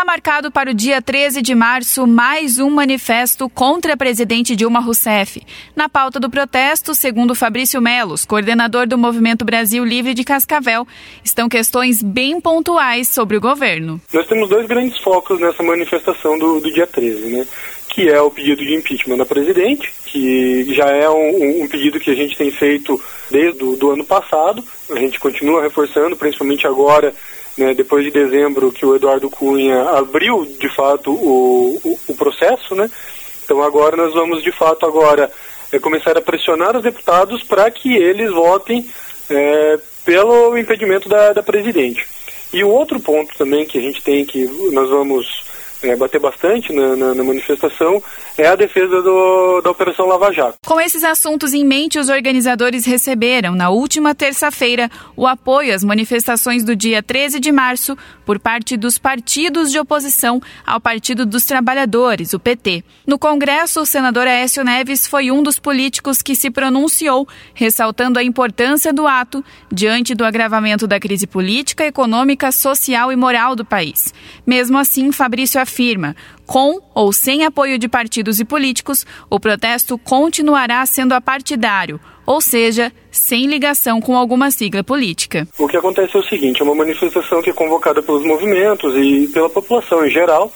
Está marcado para o dia 13 de março mais um manifesto contra a presidente Dilma Rousseff. Na pauta do protesto, segundo Fabrício Melos, coordenador do Movimento Brasil Livre de Cascavel, estão questões bem pontuais sobre o governo. Nós temos dois grandes focos nessa manifestação do, do dia 13, né? que é o pedido de impeachment da presidente, que já é um, um pedido que a gente tem feito desde o ano passado. A gente continua reforçando, principalmente agora, né, depois de dezembro, que o Eduardo Cunha abriu, de fato, o, o, o processo, né? Então agora nós vamos, de fato, agora é, começar a pressionar os deputados para que eles votem é, pelo impedimento da, da presidente. E o outro ponto também que a gente tem que nós vamos é, bater bastante na, na, na, manifestação é a defesa do, da Operação Lava Jato. Com esses assuntos em mente, os organizadores receberam, na última terça-feira, o apoio às manifestações do dia 13 de março por parte dos partidos de oposição ao Partido dos Trabalhadores, o PT. No Congresso, o senador Aécio Neves foi um dos políticos que se pronunciou, ressaltando a importância do ato diante do agravamento da crise política, econômica, social e moral do país. Mesmo assim, Fabrício afirma: com ou sem apoio de partidos e políticos, o protesto continuará sendo apartidário, ou seja, sem ligação com alguma sigla política. O que acontece é o seguinte: é uma manifestação que é convocada pelos movimentos e pela população em geral,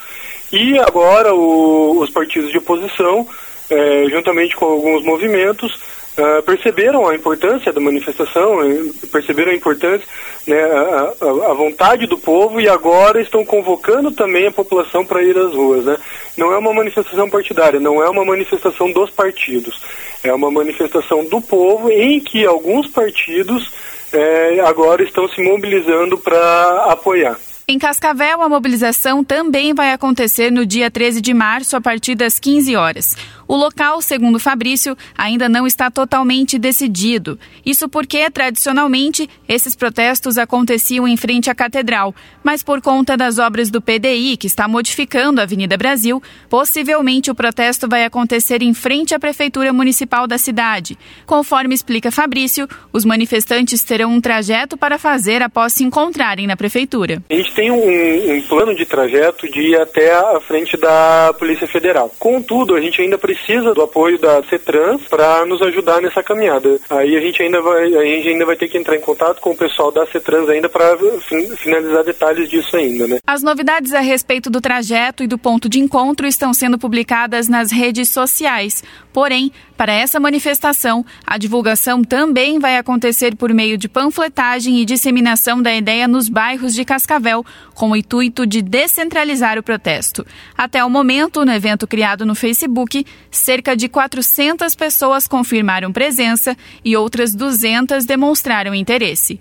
e agora o, os partidos de oposição, é, juntamente com alguns movimentos, Uh, perceberam a importância da manifestação, eh, perceberam a importância, né, a, a, a, vontade do povo e agora estão convocando também a população para ir às ruas. Né? Não é uma manifestação partidária, não é uma manifestação dos partidos, é uma manifestação do povo em que alguns partidos é, agora estão se mobilizando para apoiar. Em Cascavel, a mobilização também vai acontecer no dia 13 de março, a partir das 15 horas. O local, segundo Fabrício, ainda não está totalmente decidido. Isso porque, tradicionalmente, esses protestos aconteciam em frente à Catedral, mas por conta das obras do PDI, que está modificando a Avenida Brasil, possivelmente o protesto vai acontecer em frente à Prefeitura Municipal da cidade. Conforme explica Fabrício, os manifestantes terão um trajeto para fazer após se encontrarem na Prefeitura. A gente tem um, um plano de trajeto de ir até a frente da Polícia Federal. Contudo, a gente ainda precisa precisa do apoio da CETRANS para nos ajudar nessa caminhada. Aí a gente ainda vai, a gente ainda vai ter que entrar em contato com o pessoal da CETRANS ainda para finalizar detalhes disso ainda, né? As novidades a respeito do trajeto e do ponto de encontro estão sendo publicadas nas redes sociais. Porém, para essa manifestação, a divulgação também vai acontecer por meio de panfletagem e disseminação da ideia nos bairros de Cascavel, com o intuito de descentralizar o protesto. Até o momento, no evento criado no Facebook, cerca de 400 pessoas confirmaram presença e outras 200 demonstraram interesse.